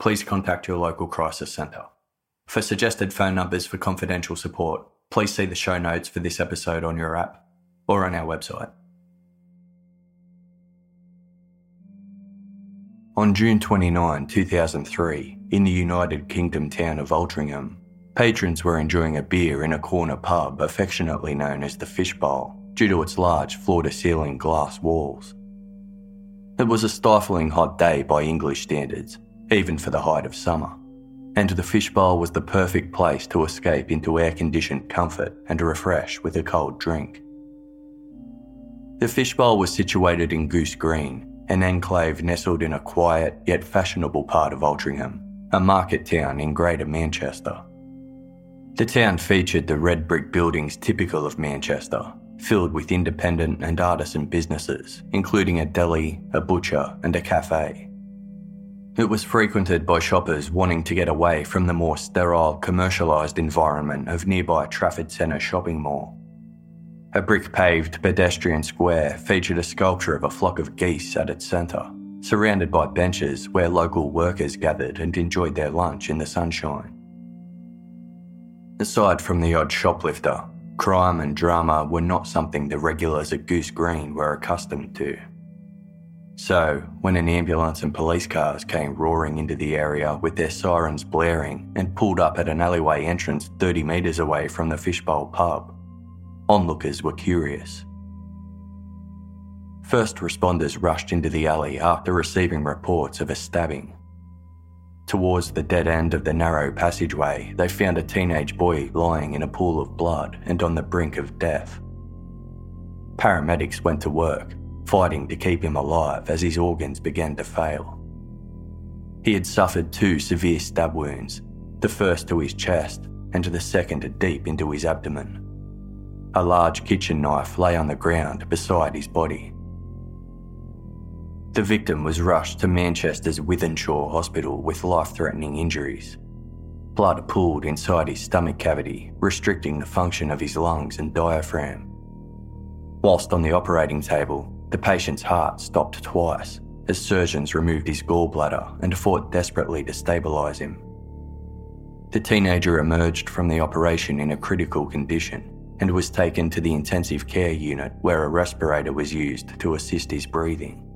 please contact your local crisis centre. For suggested phone numbers for confidential support, please see the show notes for this episode on your app or on our website. On June 29, 2003, in the United Kingdom town of Altrincham, patrons were enjoying a beer in a corner pub affectionately known as the Fishbowl due to its large floor to ceiling glass walls. It was a stifling hot day by English standards, even for the height of summer, and the fishbowl was the perfect place to escape into air conditioned comfort and refresh with a cold drink. The fishbowl was situated in Goose Green, an enclave nestled in a quiet yet fashionable part of Altrincham, a market town in Greater Manchester. The town featured the red brick buildings typical of Manchester, filled with independent and artisan businesses, including a deli, a butcher, and a cafe. It was frequented by shoppers wanting to get away from the more sterile, commercialised environment of nearby Trafford Centre shopping mall. A brick paved pedestrian square featured a sculpture of a flock of geese at its centre, surrounded by benches where local workers gathered and enjoyed their lunch in the sunshine. Aside from the odd shoplifter, crime and drama were not something the regulars at Goose Green were accustomed to. So, when an ambulance and police cars came roaring into the area with their sirens blaring and pulled up at an alleyway entrance 30 metres away from the Fishbowl pub, onlookers were curious. First responders rushed into the alley after receiving reports of a stabbing. Towards the dead end of the narrow passageway, they found a teenage boy lying in a pool of blood and on the brink of death. Paramedics went to work fighting to keep him alive as his organs began to fail. He had suffered two severe stab wounds, the first to his chest and the second deep into his abdomen. A large kitchen knife lay on the ground beside his body. The victim was rushed to Manchester's Wythenshawe Hospital with life threatening injuries. Blood pooled inside his stomach cavity, restricting the function of his lungs and diaphragm. Whilst on the operating table, the patient's heart stopped twice as surgeons removed his gallbladder and fought desperately to stabilise him. The teenager emerged from the operation in a critical condition and was taken to the intensive care unit where a respirator was used to assist his breathing.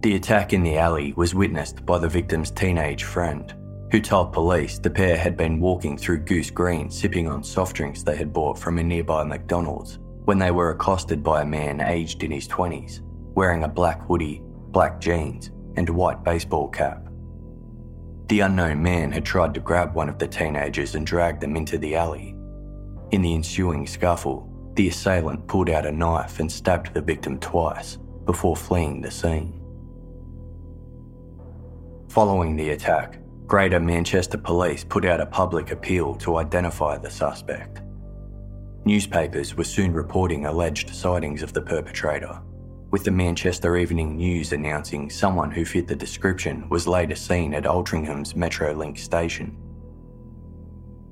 The attack in the alley was witnessed by the victim's teenage friend, who told police the pair had been walking through Goose Green sipping on soft drinks they had bought from a nearby McDonald's when they were accosted by a man aged in his 20s, wearing a black hoodie, black jeans, and a white baseball cap. The unknown man had tried to grab one of the teenagers and drag them into the alley. In the ensuing scuffle, the assailant pulled out a knife and stabbed the victim twice before fleeing the scene. Following the attack, Greater Manchester Police put out a public appeal to identify the suspect. Newspapers were soon reporting alleged sightings of the perpetrator, with the Manchester Evening News announcing someone who fit the description was later seen at Altrincham's Metrolink station.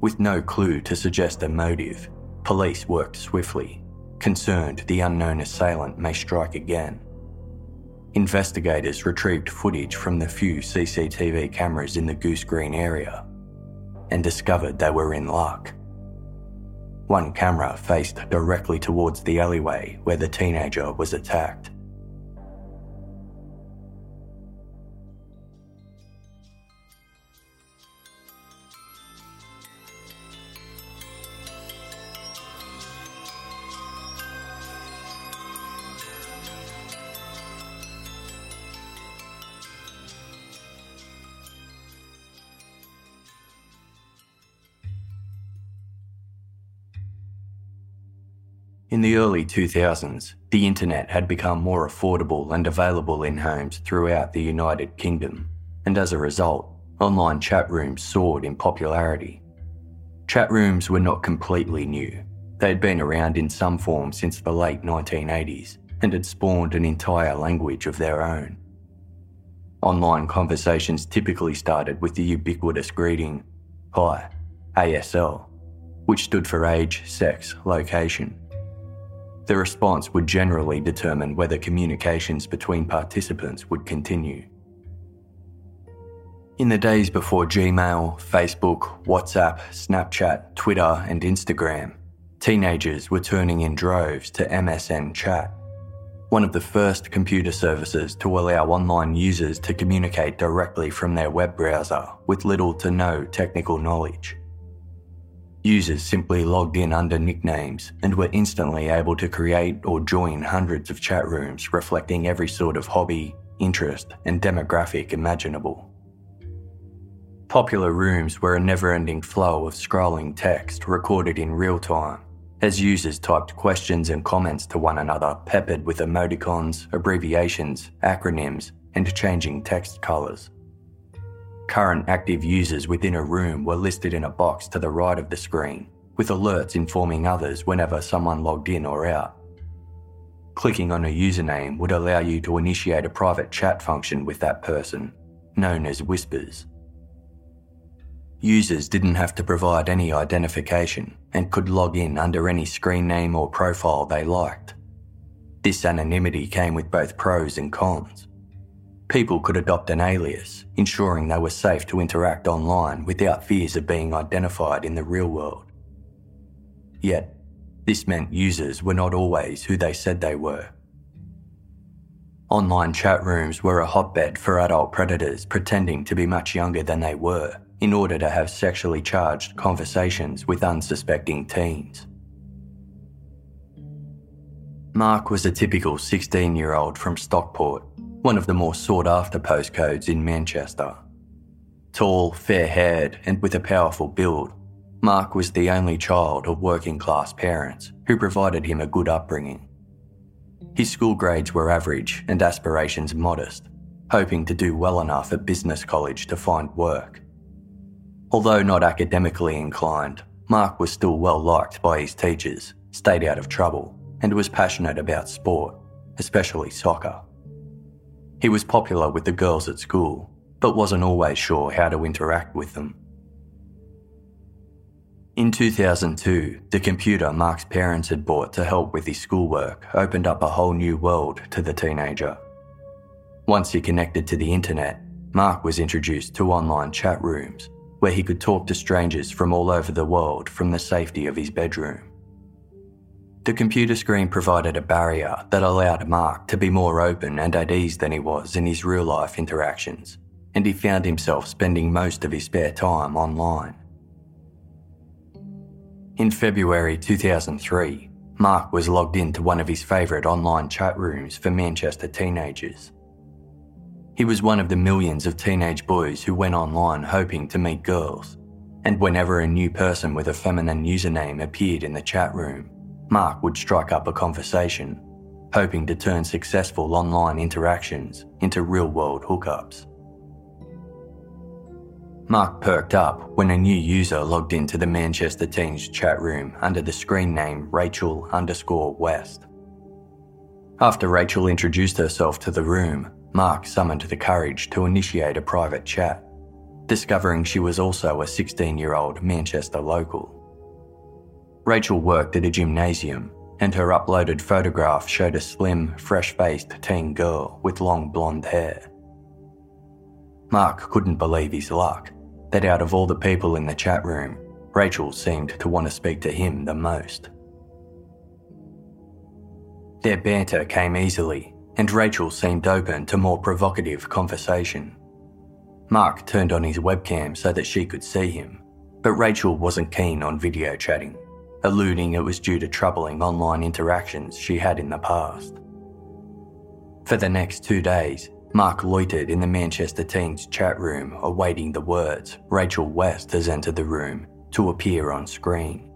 With no clue to suggest a motive, police worked swiftly, concerned the unknown assailant may strike again. Investigators retrieved footage from the few CCTV cameras in the Goose Green area and discovered they were in luck. One camera faced directly towards the alleyway where the teenager was attacked. The early 2000s, the internet had become more affordable and available in homes throughout the United Kingdom, and as a result, online chat rooms soared in popularity. Chat rooms were not completely new. They had been around in some form since the late 1980s and had spawned an entire language of their own. Online conversations typically started with the ubiquitous greeting, Hi, ASL, which stood for age, sex, location. The response would generally determine whether communications between participants would continue. In the days before Gmail, Facebook, WhatsApp, Snapchat, Twitter, and Instagram, teenagers were turning in droves to MSN Chat, one of the first computer services to allow online users to communicate directly from their web browser with little to no technical knowledge. Users simply logged in under nicknames and were instantly able to create or join hundreds of chat rooms reflecting every sort of hobby, interest, and demographic imaginable. Popular rooms were a never ending flow of scrolling text recorded in real time as users typed questions and comments to one another, peppered with emoticons, abbreviations, acronyms, and changing text colours. Current active users within a room were listed in a box to the right of the screen, with alerts informing others whenever someone logged in or out. Clicking on a username would allow you to initiate a private chat function with that person, known as Whispers. Users didn't have to provide any identification and could log in under any screen name or profile they liked. This anonymity came with both pros and cons. People could adopt an alias, ensuring they were safe to interact online without fears of being identified in the real world. Yet, this meant users were not always who they said they were. Online chat rooms were a hotbed for adult predators pretending to be much younger than they were in order to have sexually charged conversations with unsuspecting teens. Mark was a typical 16 year old from Stockport one of the more sought after postcodes in Manchester. Tall, fair haired, and with a powerful build, Mark was the only child of working class parents who provided him a good upbringing. His school grades were average and aspirations modest, hoping to do well enough at business college to find work. Although not academically inclined, Mark was still well liked by his teachers, stayed out of trouble, and was passionate about sport, especially soccer. He was popular with the girls at school, but wasn't always sure how to interact with them. In 2002, the computer Mark's parents had bought to help with his schoolwork opened up a whole new world to the teenager. Once he connected to the internet, Mark was introduced to online chat rooms where he could talk to strangers from all over the world from the safety of his bedroom. The computer screen provided a barrier that allowed Mark to be more open and at ease than he was in his real life interactions, and he found himself spending most of his spare time online. In February 2003, Mark was logged into one of his favourite online chat rooms for Manchester teenagers. He was one of the millions of teenage boys who went online hoping to meet girls, and whenever a new person with a feminine username appeared in the chat room, Mark would strike up a conversation, hoping to turn successful online interactions into real world hookups. Mark perked up when a new user logged into the Manchester Teens chat room under the screen name Rachel underscore West. After Rachel introduced herself to the room, Mark summoned the courage to initiate a private chat, discovering she was also a 16 year old Manchester local. Rachel worked at a gymnasium, and her uploaded photograph showed a slim, fresh faced teen girl with long blonde hair. Mark couldn't believe his luck that out of all the people in the chat room, Rachel seemed to want to speak to him the most. Their banter came easily, and Rachel seemed open to more provocative conversation. Mark turned on his webcam so that she could see him, but Rachel wasn't keen on video chatting, alluding it was due to troubling online interactions she had in the past. For the next two days, Mark loitered in the Manchester Teens chat room, awaiting the words Rachel West has entered the room to appear on screen.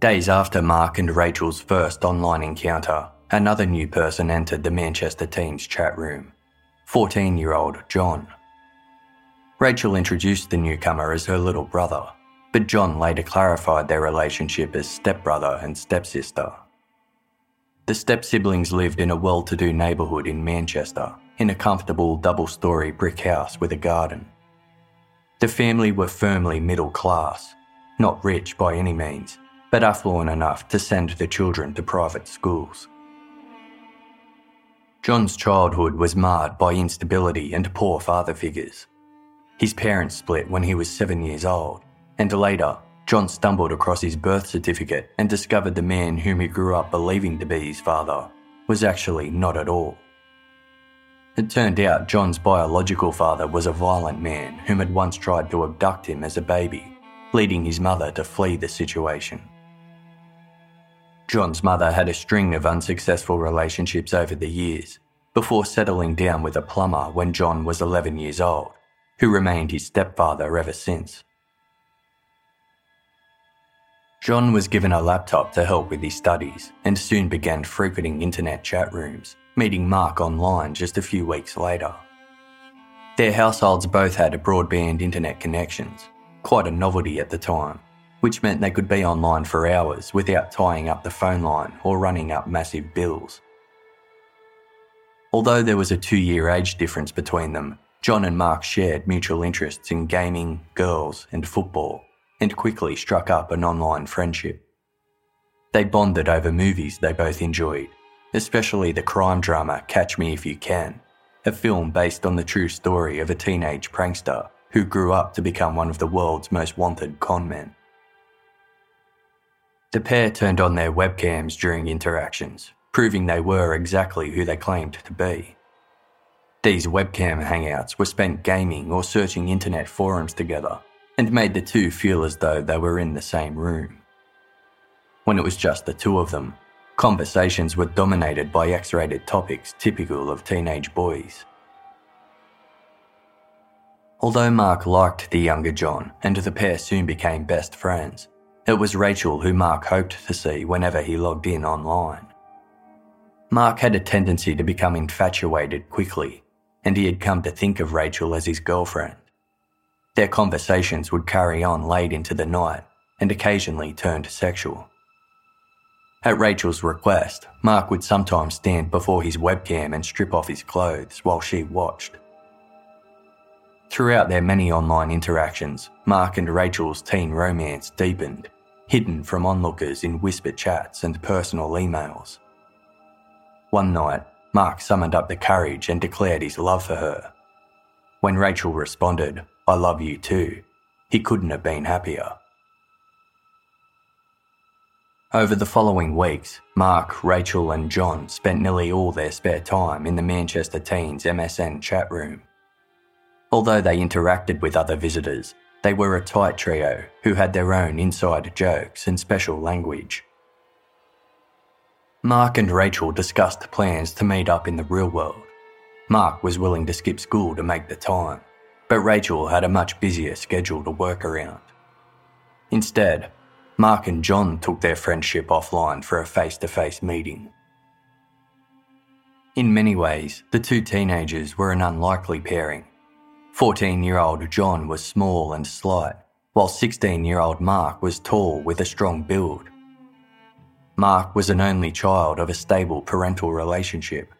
Days after Mark and Rachel's first online encounter, another new person entered the Manchester Teens chat room 14 year old John. Rachel introduced the newcomer as her little brother, but John later clarified their relationship as stepbrother and stepsister. The step siblings lived in a well to do neighbourhood in Manchester, in a comfortable double story brick house with a garden. The family were firmly middle class, not rich by any means, but affluent enough to send the children to private schools. John's childhood was marred by instability and poor father figures. His parents split when he was seven years old, and later John stumbled across his birth certificate and discovered the man whom he grew up believing to be his father was actually not at all. It turned out John's biological father was a violent man whom had once tried to abduct him as a baby, leading his mother to flee the situation. John's mother had a string of unsuccessful relationships over the years, before settling down with a plumber when John was 11 years old, who remained his stepfather ever since. John was given a laptop to help with his studies and soon began frequenting internet chat rooms, meeting Mark online just a few weeks later. Their households both had broadband internet connections, quite a novelty at the time, which meant they could be online for hours without tying up the phone line or running up massive bills. Although there was a two year age difference between them, John and Mark shared mutual interests in gaming, girls, and football and quickly struck up an online friendship. They bonded over movies they both enjoyed, especially the crime drama Catch Me If You Can, a film based on the true story of a teenage prankster who grew up to become one of the world's most wanted conmen. The pair turned on their webcams during interactions, proving they were exactly who they claimed to be. These webcam hangouts were spent gaming or searching internet forums together and made the two feel as though they were in the same room. When it was just the two of them, conversations were dominated by X rated topics typical of teenage boys. Although Mark liked the younger John and the pair soon became best friends, it was Rachel who Mark hoped to see whenever he logged in online. Mark had a tendency to become infatuated quickly, and he had come to think of Rachel as his girlfriend. Their conversations would carry on late into the night and occasionally turned sexual. At Rachel's request, Mark would sometimes stand before his webcam and strip off his clothes while she watched. Throughout their many online interactions, Mark and Rachel's teen romance deepened, hidden from onlookers in whispered chats and personal emails. One night, Mark summoned up the courage and declared his love for her. When Rachel responded, I love you too. He couldn't have been happier. Over the following weeks, Mark, Rachel, and John spent nearly all their spare time in the Manchester Teens MSN chat room. Although they interacted with other visitors, they were a tight trio who had their own inside jokes and special language. Mark and Rachel discussed plans to meet up in the real world. Mark was willing to skip school to make the time but Rachel had a much busier schedule to work around. Instead, Mark and John took their friendship offline for a face to face meeting. In many ways, the two teenagers were an unlikely pairing. 14 year old John was small and slight, while 16 year old Mark was tall with a strong build. Mark was an only child of a stable parental relationship,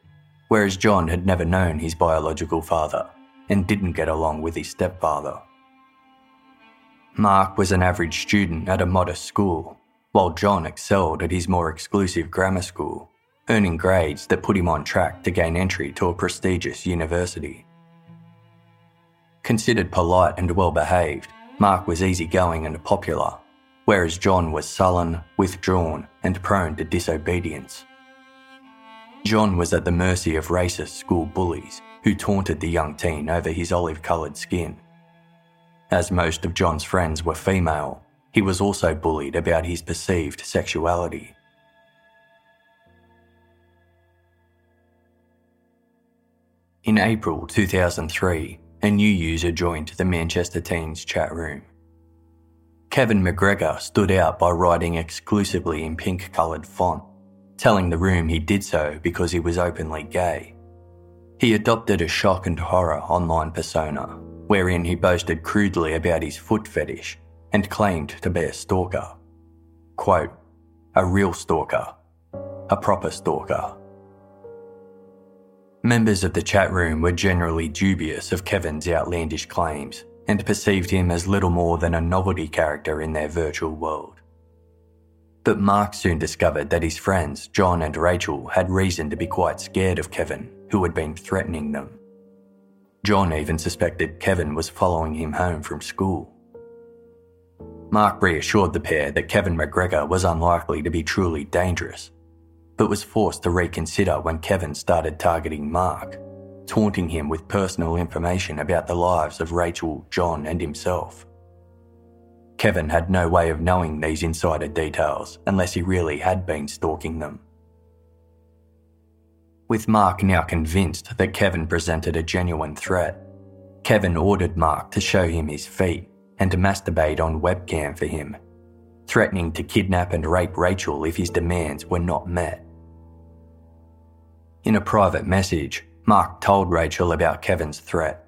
whereas John had never known his biological father and didn't get along with his stepfather. Mark was an average student at a modest school, while John excelled at his more exclusive grammar school, earning grades that put him on track to gain entry to a prestigious university. Considered polite and well behaved, Mark was easygoing and popular, whereas John was sullen, withdrawn, and prone to disobedience. John was at the mercy of racist school bullies who taunted the young teen over his olive coloured skin as most of John's friends were female, he was also bullied about his perceived sexuality. In April 2003, a new user joined the Manchester Teens chat room. Kevin McGregor stood out by writing exclusively in pink coloured font, telling the room he did so because he was openly gay. He adopted a shock and horror online persona wherein he boasted crudely about his foot fetish and claimed to be a stalker. Quote, a real stalker, a proper stalker. Members of the chat room were generally dubious of Kevin's outlandish claims and perceived him as little more than a novelty character in their virtual world. But Mark soon discovered that his friends, John and Rachel, had reason to be quite scared of Kevin, who had been threatening them. John even suspected Kevin was following him home from school. Mark reassured the pair that Kevin McGregor was unlikely to be truly dangerous, but was forced to reconsider when Kevin started targeting Mark, taunting him with personal information about the lives of Rachel, John, and himself. Kevin had no way of knowing these insider details unless he really had been stalking them. With Mark now convinced that Kevin presented a genuine threat, Kevin ordered Mark to show him his feet and to masturbate on webcam for him, threatening to kidnap and rape Rachel if his demands were not met. In a private message, Mark told Rachel about Kevin's threat.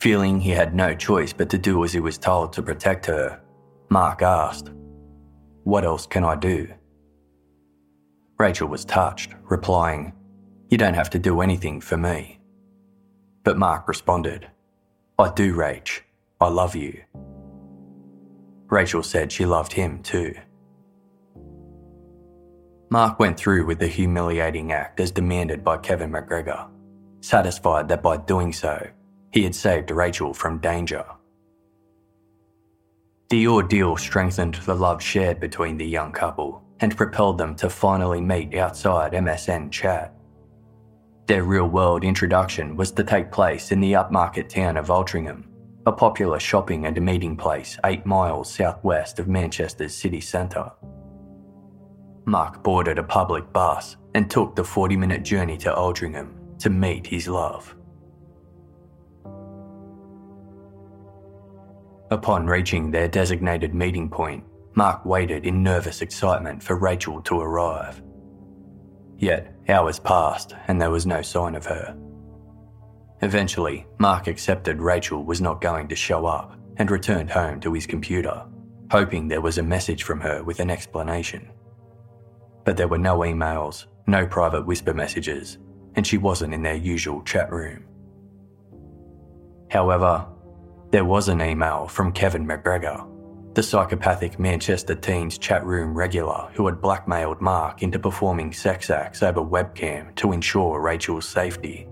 Feeling he had no choice but to do as he was told to protect her, Mark asked, What else can I do? Rachel was touched, replying, you don't have to do anything for me. But Mark responded, I do, Rach. I love you. Rachel said she loved him too. Mark went through with the humiliating act as demanded by Kevin McGregor, satisfied that by doing so, he had saved Rachel from danger. The ordeal strengthened the love shared between the young couple and propelled them to finally meet outside MSN chat. Their real world introduction was to take place in the upmarket town of Altrincham, a popular shopping and meeting place eight miles southwest of Manchester's city centre. Mark boarded a public bus and took the 40 minute journey to Altrincham to meet his love. Upon reaching their designated meeting point, Mark waited in nervous excitement for Rachel to arrive. Yet, hours passed and there was no sign of her. Eventually, Mark accepted Rachel was not going to show up and returned home to his computer, hoping there was a message from her with an explanation. But there were no emails, no private whisper messages, and she wasn't in their usual chat room. However, there was an email from Kevin McGregor the psychopathic Manchester teens chat room regular who had blackmailed Mark into performing sex acts over webcam to ensure Rachel's safety.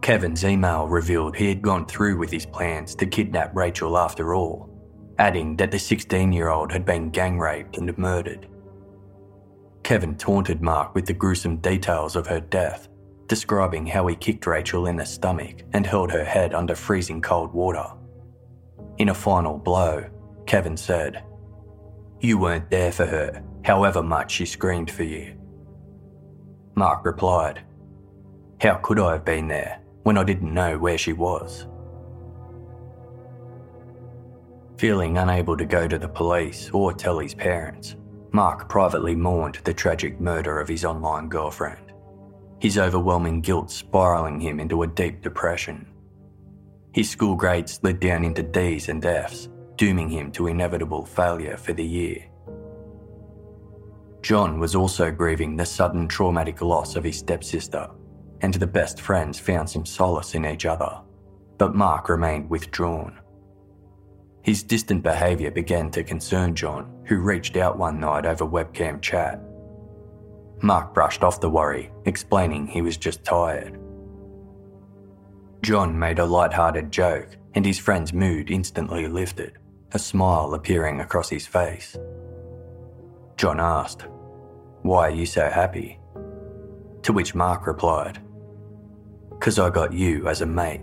Kevin's email revealed he had gone through with his plans to kidnap Rachel after all, adding that the 16 year old had been gang raped and murdered. Kevin taunted Mark with the gruesome details of her death, describing how he kicked Rachel in the stomach and held her head under freezing cold water in a final blow, Kevin said, You weren't there for her, however much she screamed for you. Mark replied, How could I have been there when I didn't know where she was? Feeling unable to go to the police or tell his parents, Mark privately mourned the tragic murder of his online girlfriend, his overwhelming guilt spiralling him into a deep depression. His school grades slid down into D's and F's, dooming him to inevitable failure for the year. John was also grieving the sudden traumatic loss of his stepsister, and the best friends found some solace in each other, but Mark remained withdrawn. His distant behaviour began to concern John, who reached out one night over webcam chat. Mark brushed off the worry, explaining he was just tired. John made a light-hearted joke, and his friend's mood instantly lifted, a smile appearing across his face. John asked, Why are you so happy? To which Mark replied, Because I got you as a mate.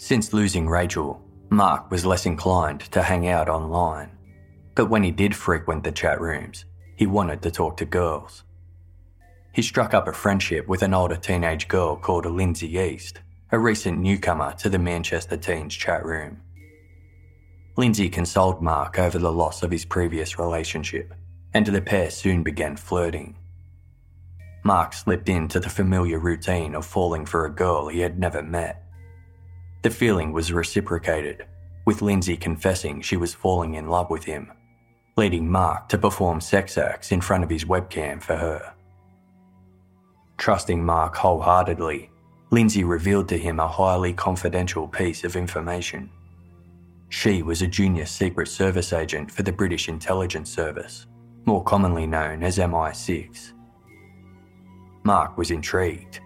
Since losing Rachel, Mark was less inclined to hang out online. But when he did frequent the chat rooms, he wanted to talk to girls. He struck up a friendship with an older teenage girl called Lindsay East, a recent newcomer to the Manchester Teens chat room. Lindsay consoled Mark over the loss of his previous relationship, and the pair soon began flirting. Mark slipped into the familiar routine of falling for a girl he had never met. The feeling was reciprocated, with Lindsay confessing she was falling in love with him, leading Mark to perform sex acts in front of his webcam for her. Trusting Mark wholeheartedly, Lindsay revealed to him a highly confidential piece of information. She was a junior Secret Service agent for the British Intelligence Service, more commonly known as MI6. Mark was intrigued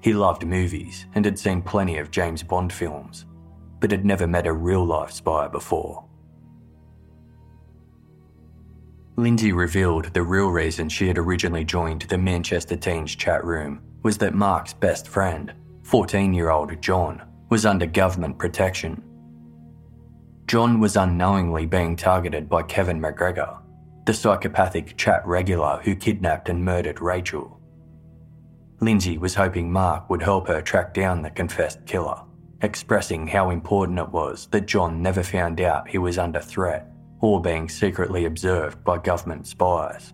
he loved movies and had seen plenty of James Bond films, but had never met a real life spy before. Lindsay revealed the real reason she had originally joined the Manchester Teens chat room was that Mark's best friend, 14 year old John, was under government protection. John was unknowingly being targeted by Kevin McGregor, the psychopathic chat regular who kidnapped and murdered Rachel. Lindsay was hoping Mark would help her track down the confessed killer, expressing how important it was that John never found out he was under threat or being secretly observed by government spies.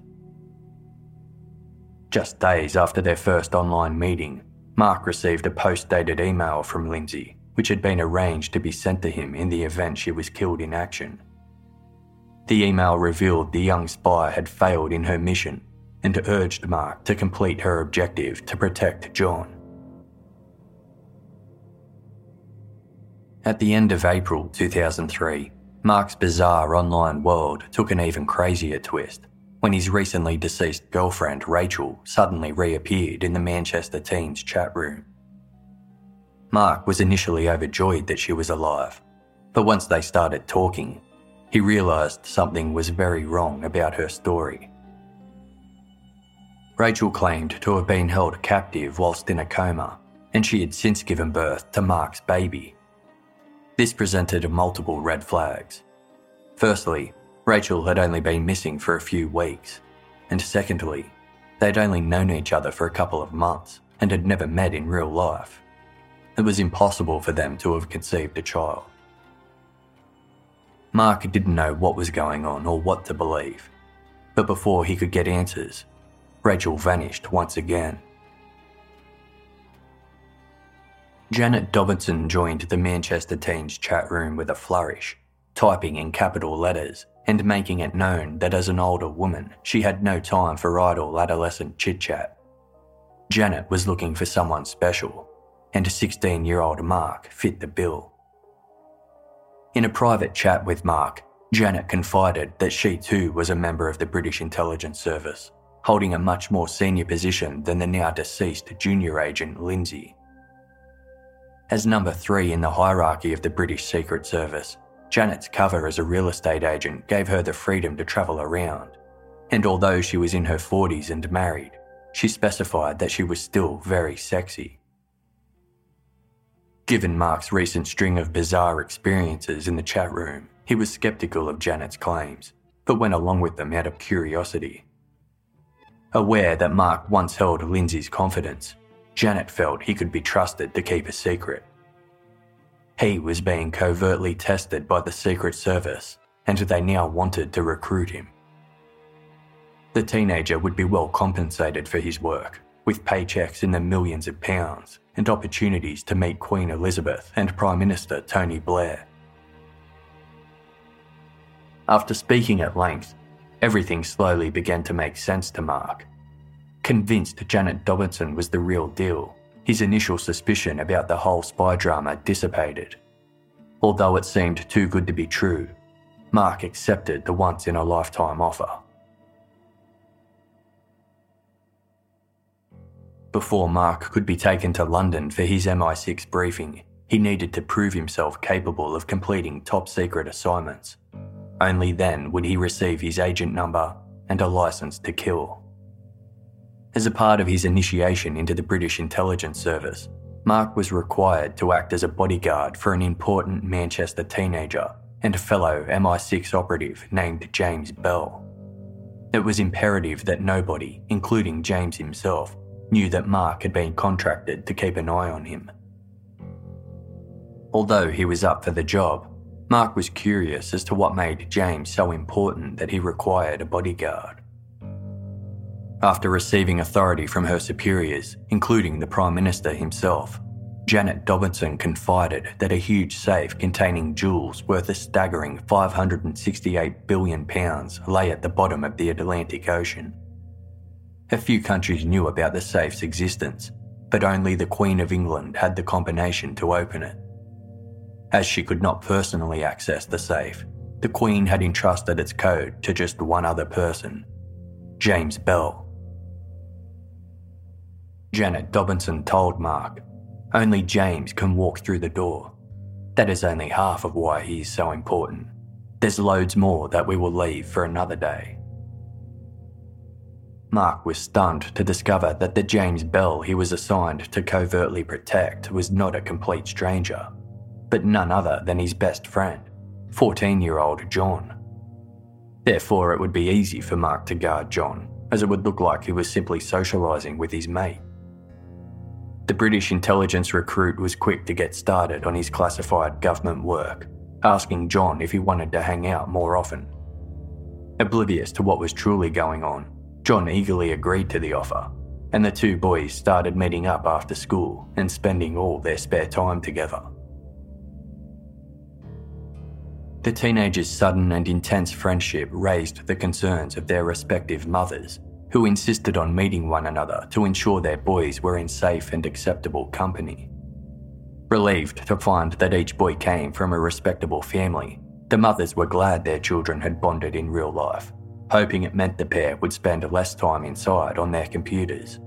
Just days after their first online meeting, Mark received a post dated email from Lindsay, which had been arranged to be sent to him in the event she was killed in action. The email revealed the young spy had failed in her mission and urged Mark to complete her objective to protect John. At the end of April 2003, Mark's bizarre online world took an even crazier twist when his recently deceased girlfriend Rachel suddenly reappeared in the Manchester Teens chat room. Mark was initially overjoyed that she was alive, but once they started talking, he realised something was very wrong about her story. Rachel claimed to have been held captive whilst in a coma, and she had since given birth to Mark's baby. This presented multiple red flags. Firstly, Rachel had only been missing for a few weeks, and secondly, they'd only known each other for a couple of months and had never met in real life. It was impossible for them to have conceived a child. Mark didn't know what was going on or what to believe, but before he could get answers, Rachel vanished once again. Janet Dobinson joined the Manchester Teens chat room with a flourish, typing in capital letters and making it known that as an older woman, she had no time for idle adolescent chit chat. Janet was looking for someone special, and 16 year old Mark fit the bill. In a private chat with Mark, Janet confided that she too was a member of the British Intelligence Service holding a much more senior position than the now deceased junior agent Lindsay. As number three in the hierarchy of the British Secret Service, Janet's cover as a real estate agent gave her the freedom to travel around. And although she was in her 40s and married, she specified that she was still very sexy. Given Mark's recent string of bizarre experiences in the chat room, he was skeptical of Janet's claims, but went along with them out of curiosity. Aware that Mark once held Lindsay's confidence, Janet felt he could be trusted to keep a secret, He was being covertly tested by the Secret Service, and they now wanted to recruit him. The teenager would be well compensated for his work, with paychecks in the millions of pounds and opportunities to meet Queen Elizabeth and Prime Minister Tony Blair. After speaking at length, everything slowly began to make sense to Mark. Convinced Janet Dobinson was the real deal, his initial suspicion about the whole spy drama dissipated. Although it seemed too good to be true, Mark accepted the once in a lifetime offer. Before Mark could be taken to London for his MI6 briefing, he needed to prove himself capable of completing top secret assignments. Only then would he receive his agent number and a license to kill. As a part of his initiation into the British intelligence service, Mark was required to act as a bodyguard for an important Manchester teenager and a fellow MI6 operative named James Bell. It was imperative that nobody, including James himself, knew that Mark had been contracted to keep an eye on him. Although he was up for the job, Mark was curious as to what made James so important that he required a bodyguard. After receiving authority from her superiors, including the Prime Minister himself, Janet Dobinson confided that a huge safe containing jewels worth a staggering £568 billion lay at the bottom of the Atlantic Ocean. A few countries knew about the safe's existence, but only the Queen of England had the combination to open it. As she could not personally access the safe, the Queen had entrusted its code to just one other person James Bell. Janet Dobinson told Mark, only James can walk through the door. That is only half of why he is so important. There's loads more that we will leave for another day. Mark was stunned to discover that the James Bell he was assigned to covertly protect was not a complete stranger, but none other than his best friend, 14 year old John. Therefore, it would be easy for Mark to guard John, as it would look like he was simply socialising with his mate. The British intelligence recruit was quick to get started on his classified government work, asking John if he wanted to hang out more often. Oblivious to what was truly going on, John eagerly agreed to the offer, and the two boys started meeting up after school and spending all their spare time together. The teenagers' sudden and intense friendship raised the concerns of their respective mothers who insisted on meeting one another to ensure their boys were in safe and acceptable company. Relieved to find that each boy came from a respectable family, the mothers were glad their children had bonded in real life, hoping it meant the pair would spend less time inside on their computers.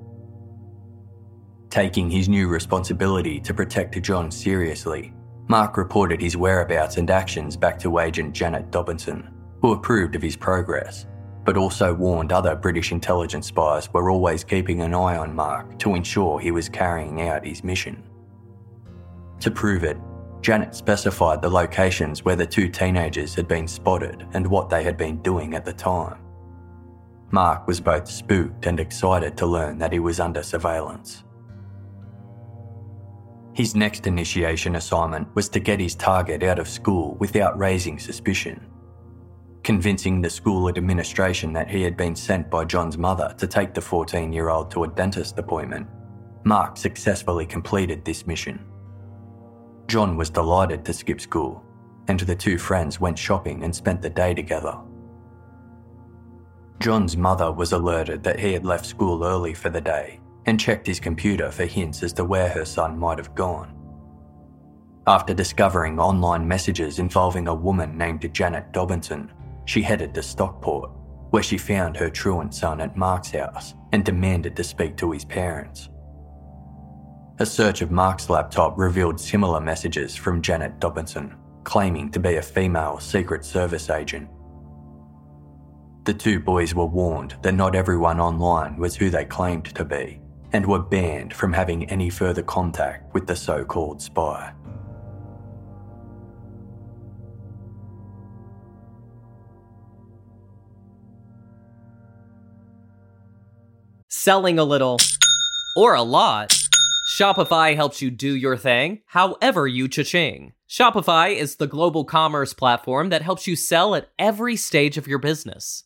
Taking his new responsibility to protect John seriously, Mark reported his whereabouts and actions back to Agent Janet Dobinson, who approved of his progress but also warned other British intelligence spies were always keeping an eye on Mark to ensure he was carrying out his mission. To prove it, Janet specified the locations where the two teenagers had been spotted and what they had been doing at the time. Mark was both spooked and excited to learn that he was under surveillance. His next initiation assignment was to get his target out of school without raising suspicion convincing the school administration that he had been sent by John's mother to take the 14 year old to a dentist appointment. Mark successfully completed this mission. John was delighted to skip school, and the two friends went shopping and spent the day together. John's mother was alerted that he had left school early for the day and checked his computer for hints as to where her son might have gone. After discovering online messages involving a woman named Janet Dobinson, she headed to Stockport, where she found her truant son at Mark's house and demanded to speak to his parents. A search of Mark's laptop revealed similar messages from Janet Dobinson, claiming to be a female Secret Service agent. The two boys were warned that not everyone online was who they claimed to be, and were banned from having any further contact with the so called spy. selling a little or a lot. Shopify helps you do your thing, however you cha-ching. Shopify is the global commerce platform that helps you sell at every stage of your business.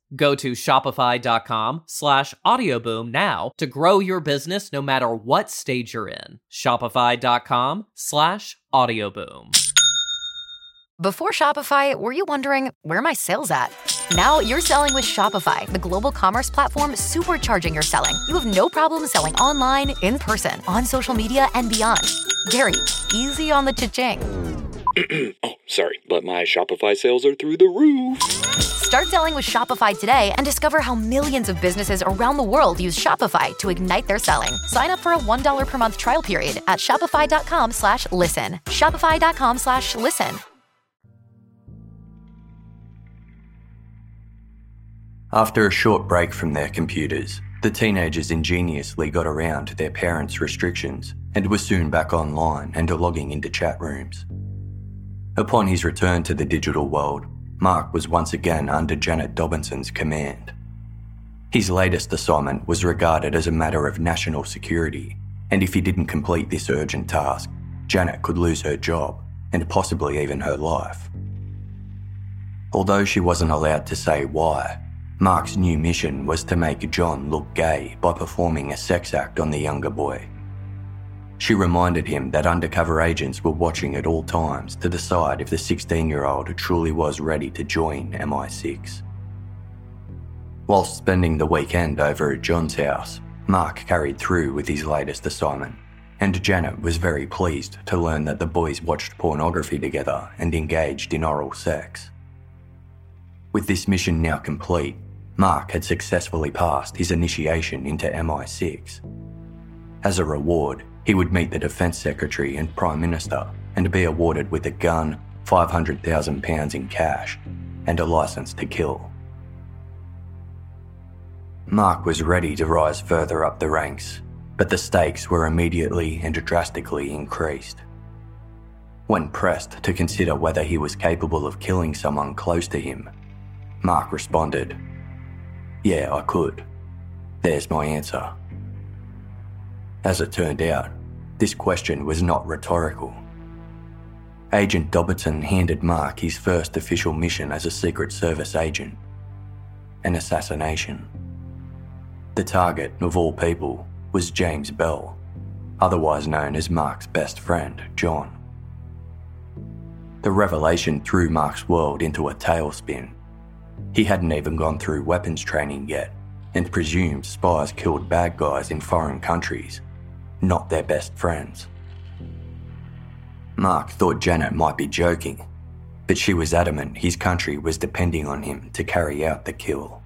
Go to shopify.com slash audioboom now to grow your business no matter what stage you're in. Shopify.com slash audioboom. Before Shopify, were you wondering where my sales at? Now you're selling with Shopify, the global commerce platform supercharging your selling. You have no problem selling online, in person, on social media, and beyond. Gary, easy on the cha-ching. oh, sorry, but my Shopify sales are through the roof. Start selling with Shopify today and discover how millions of businesses around the world use Shopify to ignite their selling. Sign up for a $1 per month trial period at shopify.com slash listen. Shopify.com slash listen. After a short break from their computers, the teenagers ingeniously got around to their parents' restrictions and were soon back online and logging into chat rooms. Upon his return to the digital world, Mark was once again under Janet Dobinson's command. His latest assignment was regarded as a matter of national security, and if he didn't complete this urgent task, Janet could lose her job and possibly even her life. Although she wasn't allowed to say why, Mark's new mission was to make John look gay by performing a sex act on the younger boy. She reminded him that undercover agents were watching at all times to decide if the 16 year old truly was ready to join MI6. Whilst spending the weekend over at John's house, Mark carried through with his latest assignment, and Janet was very pleased to learn that the boys watched pornography together and engaged in oral sex. With this mission now complete, Mark had successfully passed his initiation into MI6. As a reward, he would meet the Defence Secretary and Prime Minister and be awarded with a gun, £500,000 in cash, and a licence to kill. Mark was ready to rise further up the ranks, but the stakes were immediately and drastically increased. When pressed to consider whether he was capable of killing someone close to him, Mark responded, Yeah, I could. There's my answer. As it turned out, this question was not rhetorical. Agent Dobinson handed Mark his first official mission as a Secret Service agent an assassination. The target, of all people, was James Bell, otherwise known as Mark's best friend, John. The revelation threw Mark's world into a tailspin. He hadn't even gone through weapons training yet and presumed spies killed bad guys in foreign countries, not their best friends. Mark thought Janet might be joking, but she was adamant his country was depending on him to carry out the kill.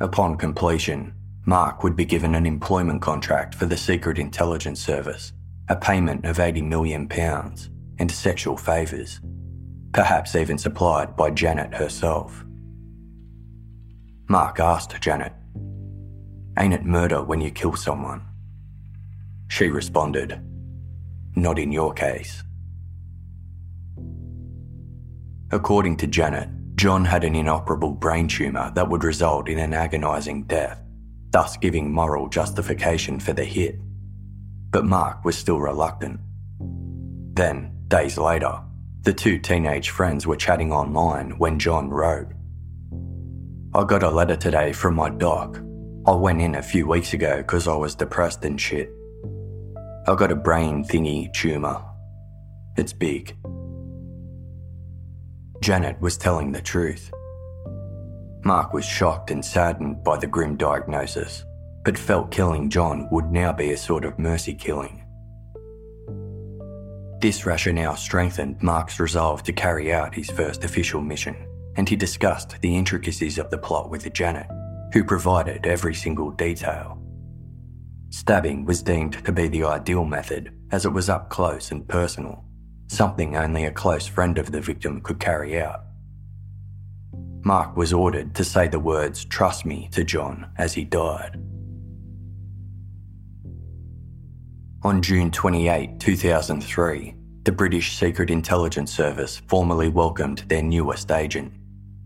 Upon completion, Mark would be given an employment contract for the Secret Intelligence Service, a payment of £80 million, and sexual favours, perhaps even supplied by Janet herself. Mark asked Janet, Ain't it murder when you kill someone? She responded, Not in your case. According to Janet, John had an inoperable brain tumour that would result in an agonising death, thus giving moral justification for the hit. But Mark was still reluctant. Then, days later, The two teenage friends were chatting online when John wrote I got a letter today from my doc. I went in a few weeks ago because I was depressed and shit. I got a brain thingy tumour. It's big. Janet was telling the truth. Mark was shocked and saddened by the grim diagnosis, but felt killing John would now be a sort of mercy killing. This rationale strengthened Mark's resolve to carry out his first official mission, and he discussed the intricacies of the plot with Janet, who provided every single detail. Stabbing was deemed to be the ideal method as it was up close and personal, something only a close friend of the victim could carry out. Mark was ordered to say the words, Trust me, to John as he died. On June 28, 2003, the British Secret Intelligence Service formally welcomed their newest agent,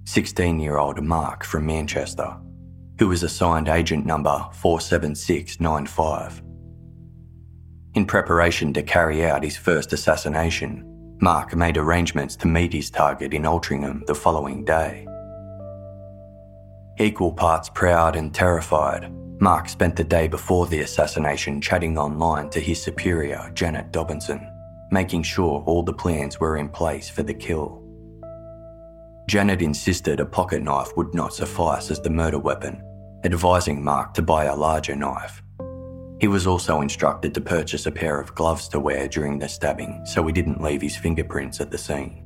16 year old Mark from Manchester, who was assigned agent number 47695. In preparation to carry out his first assassination, Mark made arrangements to meet his target in Altrincham the following day. Equal parts proud and terrified, Mark spent the day before the assassination chatting online to his superior, Janet Dobinson, making sure all the plans were in place for the kill. Janet insisted a pocket knife would not suffice as the murder weapon, advising Mark to buy a larger knife. He was also instructed to purchase a pair of gloves to wear during the stabbing so he didn't leave his fingerprints at the scene.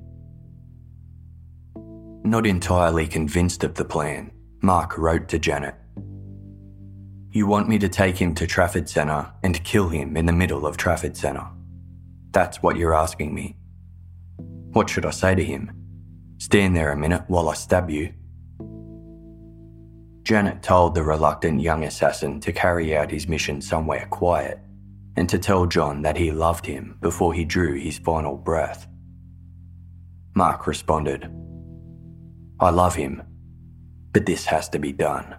Not entirely convinced of the plan, Mark wrote to Janet. You want me to take him to Trafford Centre and kill him in the middle of Trafford Centre. That's what you're asking me. What should I say to him? Stand there a minute while I stab you. Janet told the reluctant young assassin to carry out his mission somewhere quiet and to tell John that he loved him before he drew his final breath. Mark responded, I love him, but this has to be done.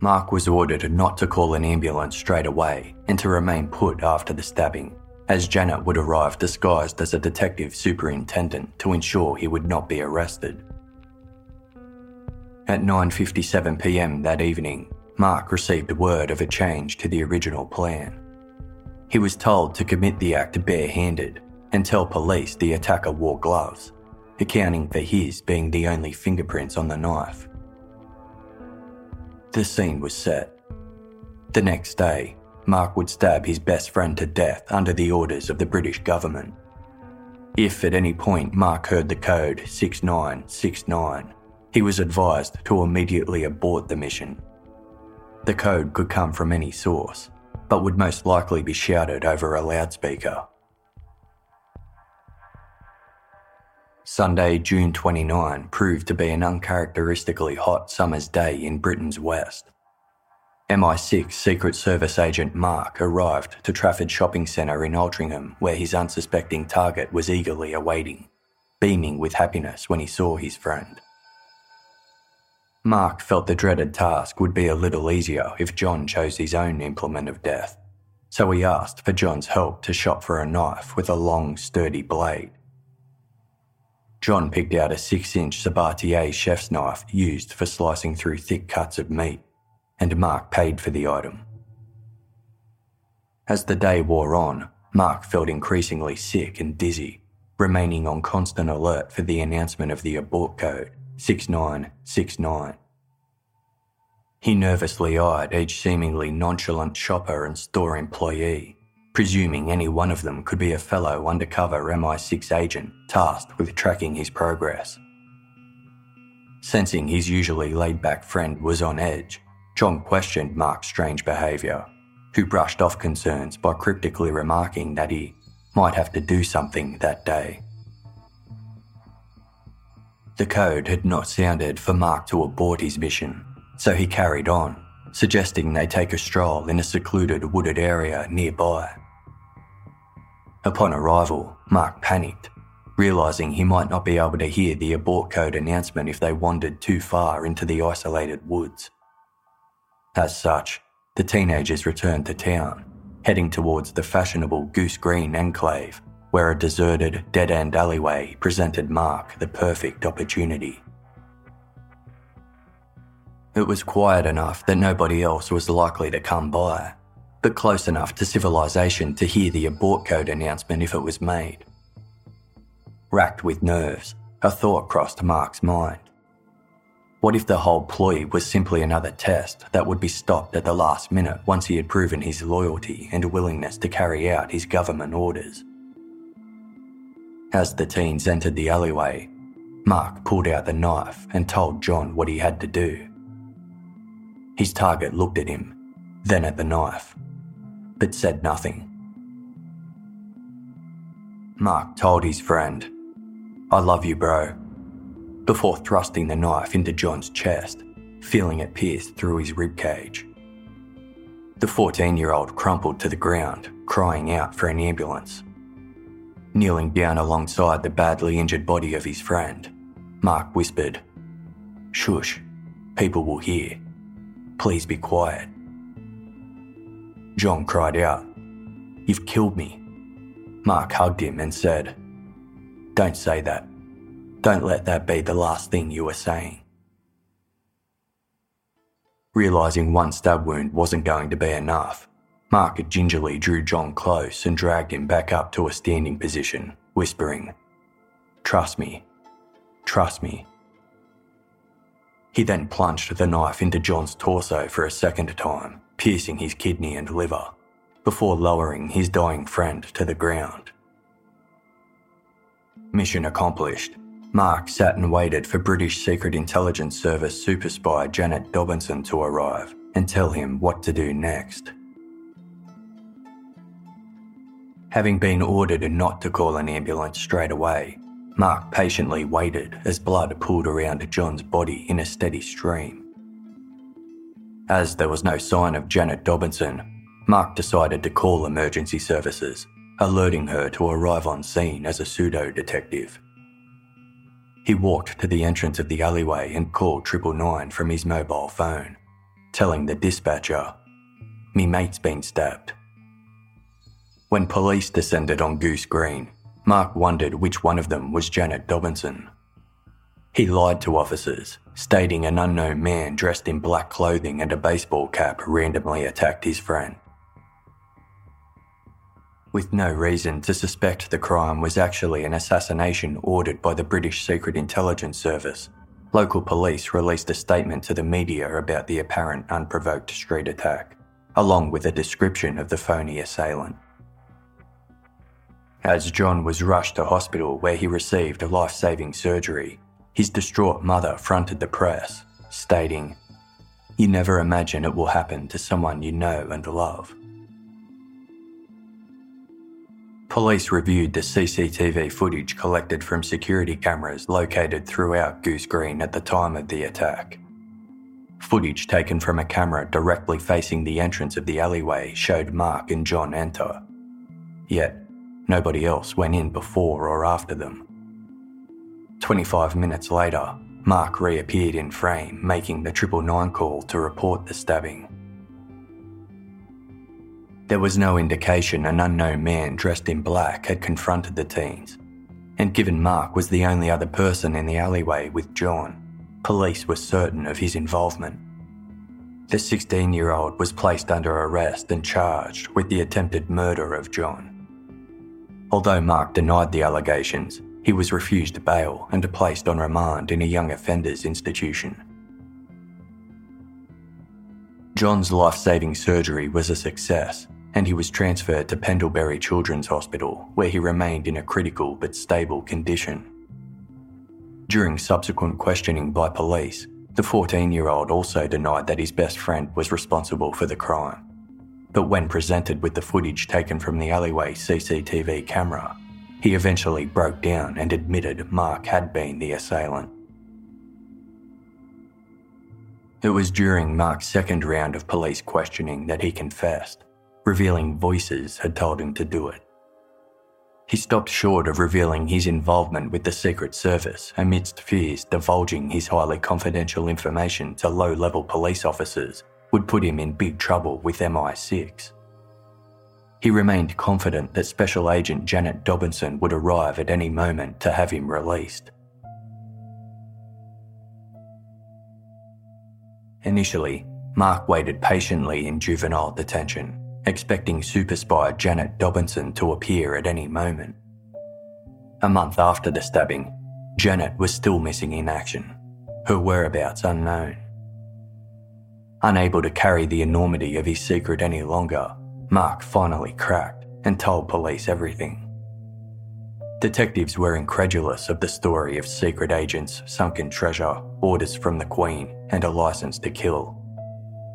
Mark was ordered not to call an ambulance straight away and to remain put after the stabbing, as Janet would arrive disguised as a detective superintendent to ensure he would not be arrested. At 9:57 p.m. that evening, Mark received word of a change to the original plan. He was told to commit the act barehanded and tell police the attacker wore gloves, accounting for his being the only fingerprints on the knife. The scene was set. The next day, Mark would stab his best friend to death under the orders of the British government. If at any point Mark heard the code 6969, he was advised to immediately abort the mission. The code could come from any source, but would most likely be shouted over a loudspeaker. Sunday, June 29, proved to be an uncharacteristically hot summer's day in Britain's west. MI6 Secret Service agent Mark arrived to Trafford Shopping Centre in Altrincham, where his unsuspecting target was eagerly awaiting, beaming with happiness when he saw his friend. Mark felt the dreaded task would be a little easier if John chose his own implement of death, so he asked for John's help to shop for a knife with a long, sturdy blade. John picked out a 6 inch Sabatier chef's knife used for slicing through thick cuts of meat, and Mark paid for the item. As the day wore on, Mark felt increasingly sick and dizzy, remaining on constant alert for the announcement of the abort code 6969. He nervously eyed each seemingly nonchalant shopper and store employee presuming any one of them could be a fellow undercover MI6 agent tasked with tracking his progress. Sensing his usually laid back friend was on edge, John questioned Mark's strange behaviour, who brushed off concerns by cryptically remarking that he might have to do something that day. The code had not sounded for Mark to abort his mission, so he carried on, suggesting they take a stroll in a secluded wooded area nearby. Upon arrival, Mark panicked, realising he might not be able to hear the abort code announcement if they wandered too far into the isolated woods. As such, the teenagers returned to town, heading towards the fashionable Goose Green enclave, where a deserted, dead end alleyway presented Mark the perfect opportunity. It was quiet enough that nobody else was likely to come by, but close enough to civilization to hear the abort code announcement if it was made. Racked with nerves, a thought crossed Mark's mind. What if the whole ploy was simply another test that would be stopped at the last minute once he had proven his loyalty and willingness to carry out his government orders? As the teens entered the alleyway, Mark pulled out the knife and told John what he had to do. His target looked at him, then at the knife, but said nothing. Mark told his friend, I love you, bro, before thrusting the knife into John's chest, feeling it pierce through his ribcage. The 14 year old crumpled to the ground, crying out for an ambulance. Kneeling down alongside the badly injured body of his friend, Mark whispered, Shush, people will hear. Please be quiet. John cried out, You've killed me. Mark hugged him and said, Don't say that. Don't let that be the last thing you are saying. Realising one stab wound wasn't going to be enough, Mark gingerly drew John close and dragged him back up to a standing position, whispering, Trust me. Trust me. He then plunged the knife into John's torso for a second time, piercing his kidney and liver, before lowering his dying friend to the ground. Mission accomplished. Mark sat and waited for British Secret Intelligence Service super spy Janet Dobinson to arrive and tell him what to do next. Having been ordered not to call an ambulance straight away, Mark patiently waited as blood pooled around John's body in a steady stream. As there was no sign of Janet Dobinson, Mark decided to call emergency services, alerting her to arrive on scene as a pseudo detective. He walked to the entrance of the alleyway and called triple nine from his mobile phone, telling the dispatcher, Me mate's been stabbed. When police descended on Goose Green, Mark wondered which one of them was Janet Dobinson. He lied to officers, stating an unknown man dressed in black clothing and a baseball cap randomly attacked his friend. With no reason to suspect the crime was actually an assassination ordered by the British Secret Intelligence Service, local police released a statement to the media about the apparent unprovoked street attack, along with a description of the phony assailant. As John was rushed to hospital where he received a life saving surgery, his distraught mother fronted the press, stating, You never imagine it will happen to someone you know and love. Police reviewed the CCTV footage collected from security cameras located throughout Goose Green at the time of the attack. Footage taken from a camera directly facing the entrance of the alleyway showed Mark and John enter. Yet, Nobody else went in before or after them. 25 minutes later, Mark reappeared in frame, making the triple nine call to report the stabbing. There was no indication an unknown man dressed in black had confronted the teens, and given Mark was the only other person in the alleyway with John, police were certain of his involvement. The 16 year old was placed under arrest and charged with the attempted murder of John. Although Mark denied the allegations, he was refused bail and placed on remand in a young offenders institution. John's life saving surgery was a success, and he was transferred to Pendlebury Children's Hospital, where he remained in a critical but stable condition. During subsequent questioning by police, the 14 year old also denied that his best friend was responsible for the crime but when presented with the footage taken from the alleyway CCTV camera, he eventually broke down and admitted Mark had been the assailant. It was during Mark's second round of police questioning that he confessed, revealing voices had told him to do it. He stopped short of revealing his involvement with the Secret Service amidst fears divulging his highly confidential information to low level police officers would put him in big trouble with MI6. He remained confident that Special Agent Janet Dobinson would arrive at any moment to have him released. Initially, Mark waited patiently in juvenile detention, expecting super spy Janet Dobinson to appear at any moment. A month after the stabbing, Janet was still missing in action, her whereabouts unknown. Unable to carry the enormity of his secret any longer, Mark finally cracked and told police everything. Detectives were incredulous of the story of secret agents, sunken treasure, orders from the Queen, and a license to kill.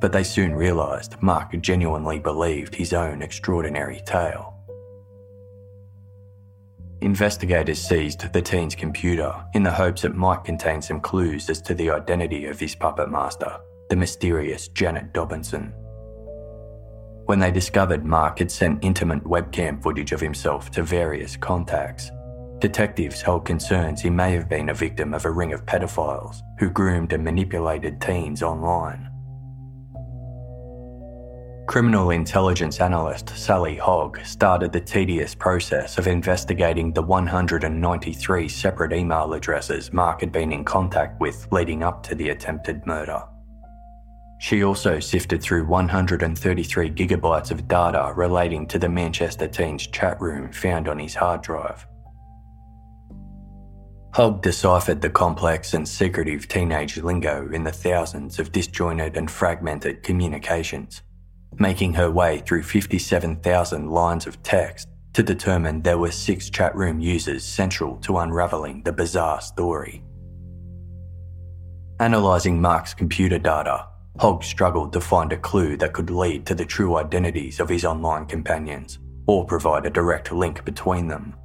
But they soon realised Mark genuinely believed his own extraordinary tale. Investigators seized the teen's computer in the hopes it might contain some clues as to the identity of his puppet master, the mysterious Janet Dobinson. When they discovered Mark had sent intimate webcam footage of himself to various contacts, detectives held concerns he may have been a victim of a ring of pedophiles who groomed and manipulated teens online. Criminal intelligence analyst Sally Hogg started the tedious process of investigating the 193 separate email addresses Mark had been in contact with leading up to the attempted murder. She also sifted through 133 gigabytes of data relating to the Manchester Teens chat room found on his hard drive. Hogg deciphered the complex and secretive teenage lingo in the thousands of disjointed and fragmented communications, making her way through 57,000 lines of text to determine there were six chat room users central to unravelling the bizarre story. Analysing Mark's computer data, Hogg struggled to find a clue that could lead to the true identities of his online companions or provide a direct link between them.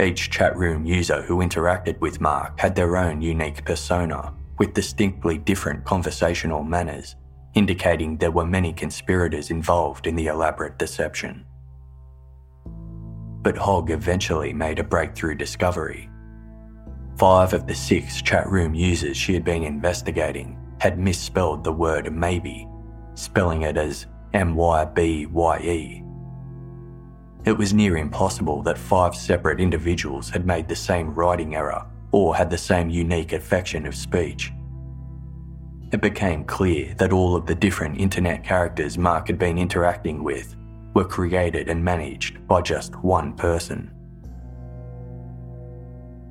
Each chat room user who interacted with Mark had their own unique persona with distinctly different conversational manners, indicating there were many conspirators involved in the elaborate deception. But Hogg eventually made a breakthrough discovery. Five of the six chat room users she had been investigating had misspelled the word maybe, spelling it as M Y B Y E. It was near impossible that five separate individuals had made the same writing error or had the same unique affection of speech. It became clear that all of the different internet characters Mark had been interacting with were created and managed by just one person.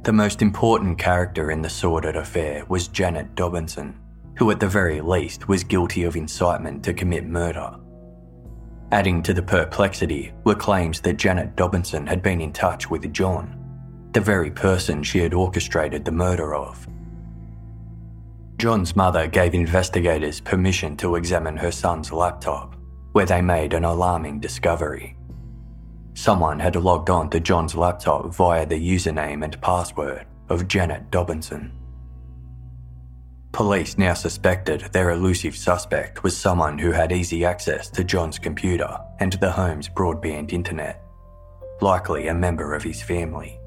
The most important character in the sordid affair was Janet Dobinson who at the very least was guilty of incitement to commit murder. Adding to the perplexity were claims that Janet Dobinson had been in touch with John, the very person she had orchestrated the murder of. John's mother gave investigators permission to examine her son's laptop, where they made an alarming discovery. Someone had logged on to John's laptop via the username and password of Janet Dobinson. Police now suspected their elusive suspect was someone who had easy access to John's computer and the home's broadband internet, likely a member of his family.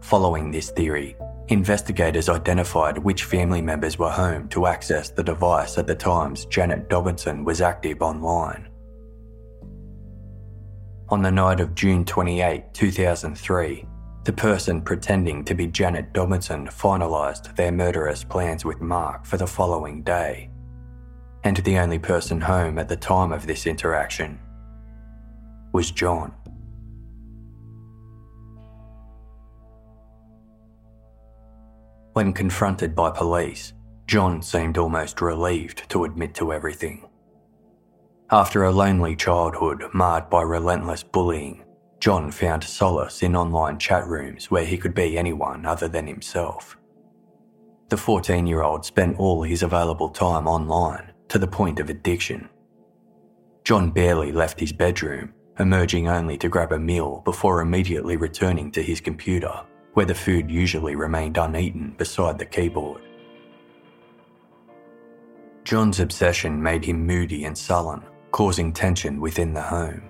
Following this theory, investigators identified which family members were home to access the device at the times Janet Dobinson was active online. On the night of June 28, 2003, the person pretending to be Janet Dobinson finalised their murderous plans with Mark for the following day, and the only person home at the time of this interaction was John. When confronted by police, John seemed almost relieved to admit to everything. After a lonely childhood marred by relentless bullying John found solace in online chat rooms where he could be anyone other than himself. The 14 year old spent all his available time online to the point of addiction. John barely left his bedroom, emerging only to grab a meal before immediately returning to his computer, where the food usually remained uneaten beside the keyboard. John's obsession made him moody and sullen, causing tension within the home.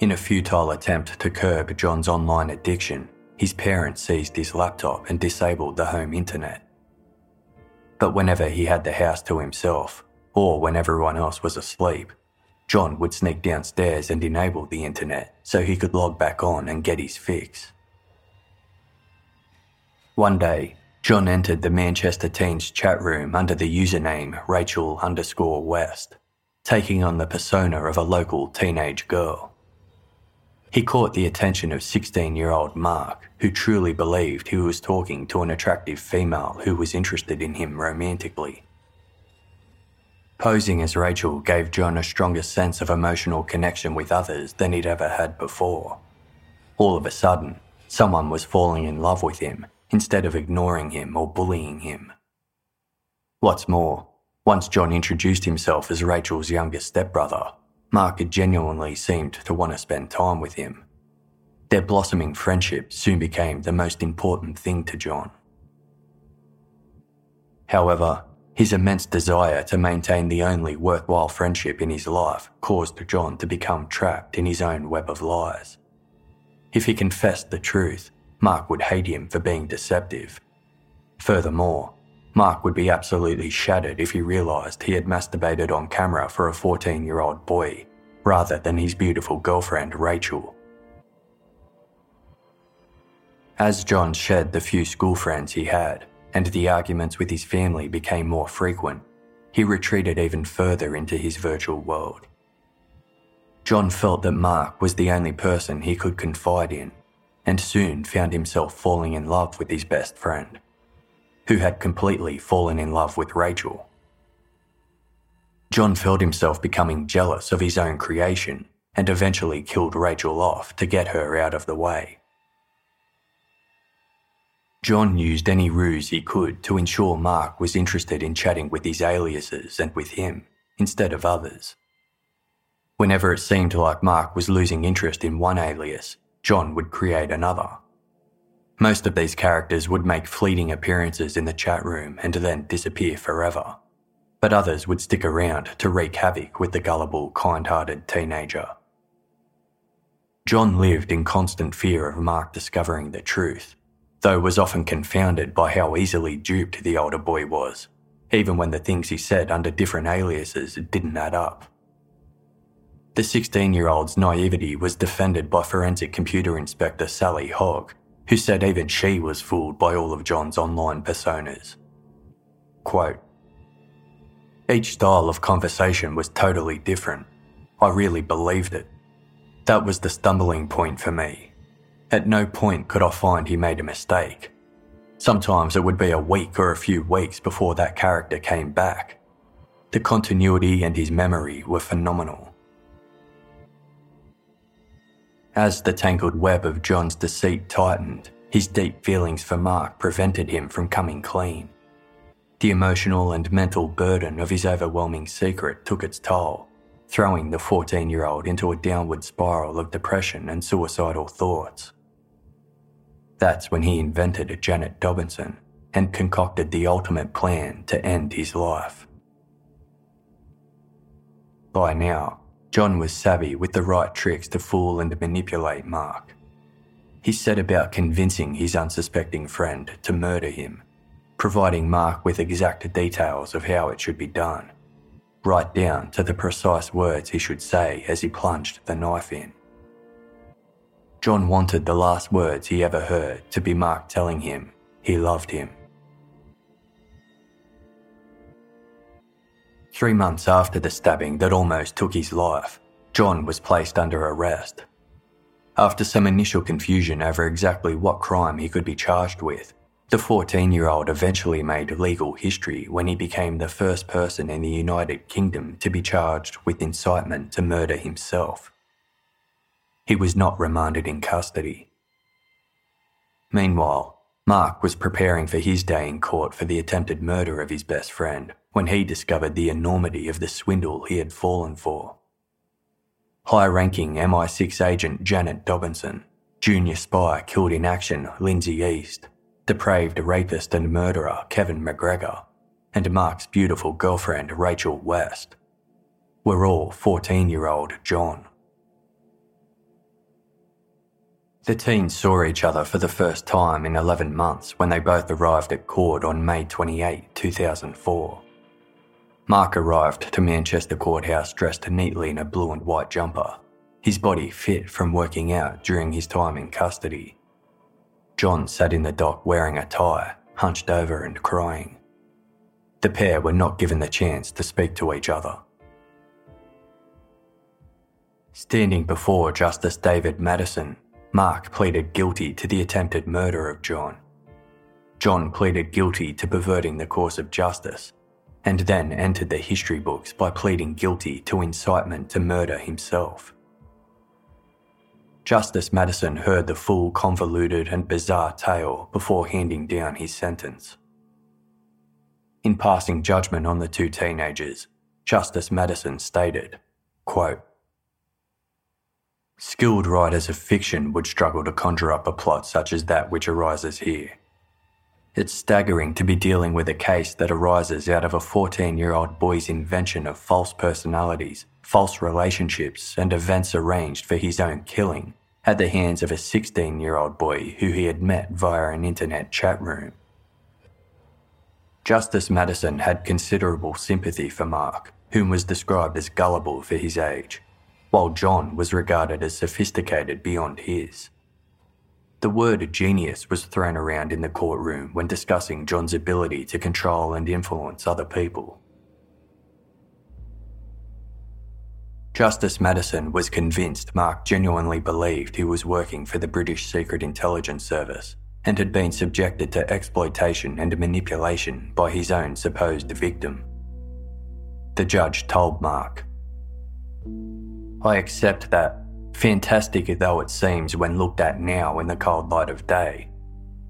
In a futile attempt to curb John's online addiction, his parents seized his laptop and disabled the home internet. But whenever he had the house to himself, or when everyone else was asleep, John would sneak downstairs and enable the internet so he could log back on and get his fix. One day, John entered the Manchester Teens chat room under the username Rachel underscore West, taking on the persona of a local teenage girl. He caught the attention of 16 year old Mark, who truly believed he was talking to an attractive female who was interested in him romantically. Posing as Rachel gave John a stronger sense of emotional connection with others than he'd ever had before. All of a sudden, someone was falling in love with him instead of ignoring him or bullying him. What's more, once John introduced himself as Rachel's younger stepbrother, Mark had genuinely seemed to want to spend time with him. Their blossoming friendship soon became the most important thing to John. However, his immense desire to maintain the only worthwhile friendship in his life caused John to become trapped in his own web of lies. If he confessed the truth, Mark would hate him for being deceptive. Furthermore, Mark would be absolutely shattered if he realised he had masturbated on camera for a 14 year old boy rather than his beautiful girlfriend Rachel. As John shed the few school friends he had, and the arguments with his family became more frequent, he retreated even further into his virtual world. John felt that Mark was the only person he could confide in, and soon found himself falling in love with his best friend who had completely fallen in love with Rachel. John felt himself becoming jealous of his own creation and eventually killed Rachel off to get her out of the way. John used any ruse he could to ensure Mark was interested in chatting with his aliases and with him, instead of others. Whenever it seemed like Mark was losing interest in one alias, John would create another. Most of these characters would make fleeting appearances in the chat room and then disappear forever, but others would stick around to wreak havoc with the gullible, kind hearted teenager. John lived in constant fear of Mark discovering the truth, though was often confounded by how easily duped the older boy was, even when the things he said under different aliases didn't add up. The 16 year old's naivety was defended by forensic computer inspector Sally Hogg, who said even she was fooled by all of John's online personas. Quote Each style of conversation was totally different. I really believed it. That was the stumbling point for me. At no point could I find he made a mistake. Sometimes it would be a week or a few weeks before that character came back. The continuity and his memory were phenomenal. As the tangled web of John's deceit tightened, his deep feelings for Mark prevented him from coming clean. The emotional and mental burden of his overwhelming secret took its toll, throwing the 14 year old into a downward spiral of depression and suicidal thoughts. That's when he invented Janet Dobinson and concocted the ultimate plan to end his life. By now, John was savvy with the right tricks to fool and manipulate Mark. He set about convincing his unsuspecting friend to murder him, providing Mark with exact details of how it should be done, right down to the precise words he should say as he plunged the knife in. John wanted the last words he ever heard to be Mark telling him he loved him. Three months after the stabbing that almost took his life, John was placed under arrest. After some initial confusion over exactly what crime he could be charged with, the 14 year old eventually made legal history when he became the first person in the United Kingdom to be charged with incitement to murder himself. He was not remanded in custody. Meanwhile, Mark was preparing for his day in court for the attempted murder of his best friend when he discovered the enormity of the swindle he had fallen for. High ranking MI6 agent Janet Dobinson, junior spy killed in action Lindsay East, depraved rapist and murderer Kevin McGregor, and Mark's beautiful girlfriend Rachel West were all 14 year old John. The teens saw each other for the first time in 11 months when they both arrived at court on May 28, 2004. Mark arrived to Manchester Courthouse dressed neatly in a blue and white jumper, his body fit from working out during his time in custody. John sat in the dock wearing a tie, hunched over and crying. The pair were not given the chance to speak to each other. Standing before Justice David Maddison, Mark pleaded guilty to the attempted murder of John. John pleaded guilty to perverting the course of justice, and then entered the history books by pleading guilty to incitement to murder himself. Justice Maddison heard the full, convoluted, and bizarre tale before handing down his sentence. In passing judgment on the two teenagers, Justice Maddison stated, quote, Skilled writers of fiction would struggle to conjure up a plot such as that which arises here. It's staggering to be dealing with a case that arises out of a 14 year old boy's invention of false personalities, false relationships, and events arranged for his own killing at the hands of a 16 year old boy who he had met via an internet chat room. Justice Maddison had considerable sympathy for Mark, whom was described as gullible for his age while John was regarded as sophisticated beyond his. The word genius was thrown around in the courtroom when discussing John's ability to control and influence other people. Justice Maddison was convinced Mark genuinely believed he was working for the British Secret Intelligence Service and had been subjected to exploitation and manipulation by his own supposed victim. The judge told Mark, I accept that, fantastic though it seems when looked at now in the cold light of day,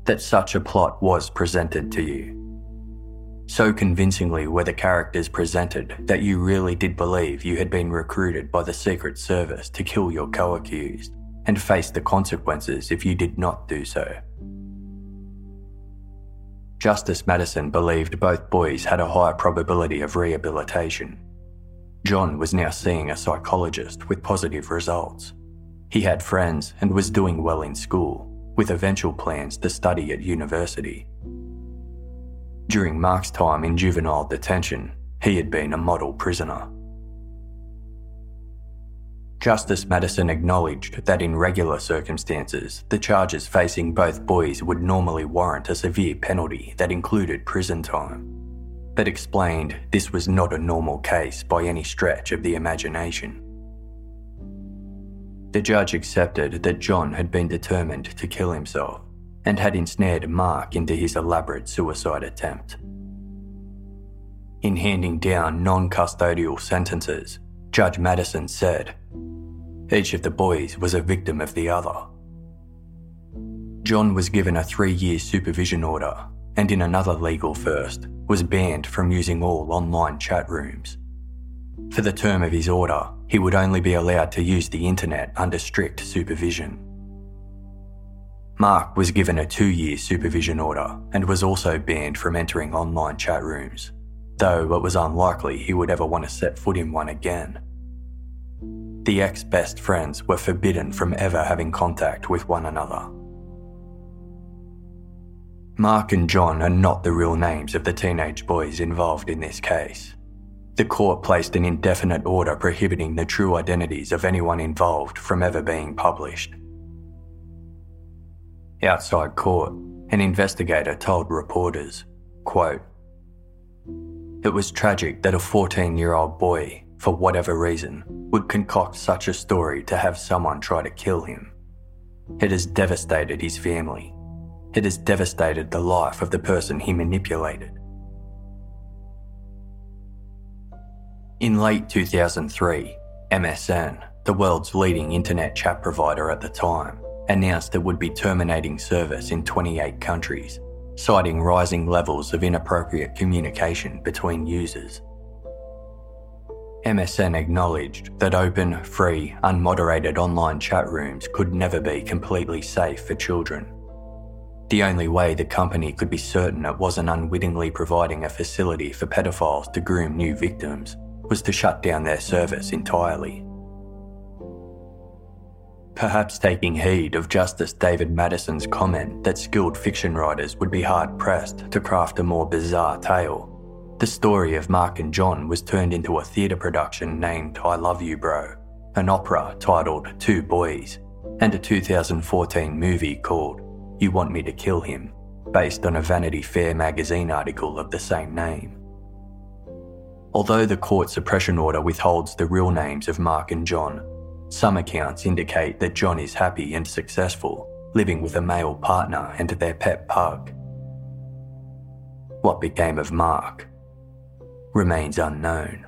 that such a plot was presented to you. So convincingly were the characters presented that you really did believe you had been recruited by the Secret Service to kill your co accused and face the consequences if you did not do so. Justice Maddison believed both boys had a high probability of rehabilitation John was now seeing a psychologist with positive results. He had friends and was doing well in school, with eventual plans to study at university. During Mark's time in juvenile detention, he had been a model prisoner. Justice Maddison acknowledged that in regular circumstances, the charges facing both boys would normally warrant a severe penalty that included prison time but explained this was not a normal case by any stretch of the imagination. The judge accepted that John had been determined to kill himself and had ensnared Mark into his elaborate suicide attempt. In handing down non custodial sentences, Judge Maddison said, Each of the boys was a victim of the other. John was given a three year supervision order and in another legal first, was banned from using all online chat rooms. For the term of his order, he would only be allowed to use the internet under strict supervision. Mark was given a two year supervision order and was also banned from entering online chat rooms, though it was unlikely he would ever want to set foot in one again. The ex best friends were forbidden from ever having contact with one another. Mark and John are not the real names of the teenage boys involved in this case. The court placed an indefinite order prohibiting the true identities of anyone involved from ever being published. Outside court, an investigator told reporters, quote, It was tragic that a 14 year old boy, for whatever reason, would concoct such a story to have someone try to kill him. It has devastated his family it has devastated the life of the person he manipulated. In late 2003, MSN, the world's leading internet chat provider at the time, announced it would be terminating service in 28 countries, citing rising levels of inappropriate communication between users. MSN acknowledged that open, free, unmoderated online chat rooms could never be completely safe for children the only way the company could be certain it wasn't unwittingly providing a facility for pedophiles to groom new victims was to shut down their service entirely. Perhaps taking heed of Justice David Maddison's comment that skilled fiction writers would be hard pressed to craft a more bizarre tale, The story of Mark and John was turned into a theatre production named I Love You Bro, an opera titled Two Boys, and a 2014 movie called You Want Me to Kill Him, based on a Vanity Fair magazine article of the same name. Although the court suppression order withholds the real names of Mark and John, some accounts indicate that John is happy and successful, living with a male partner and their pet pug. What became of Mark remains unknown.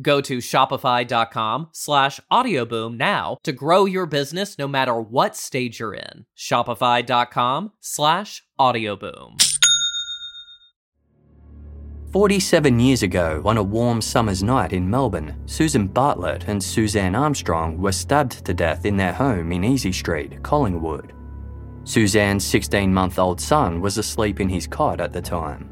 Go to shopify.com slash audioboom now to grow your business no matter what stage you're in. Shopify.com slash audioboom. 47 years ago, on a warm summer's night in Melbourne, Susan Bartlett and Suzanne Armstrong were stabbed to death in their home in Easy Street, Collingwood. Suzanne's 16 month old son was asleep in his cot at the time.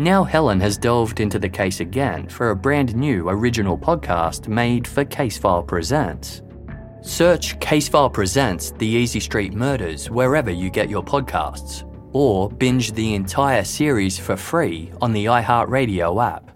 Now Helen has delved into the case again for a brand new original podcast made for Casefile Presents. Search Casefile Presents The Easy Street Murders wherever you get your podcasts, or binge the entire series for free on the iHeartRadio app.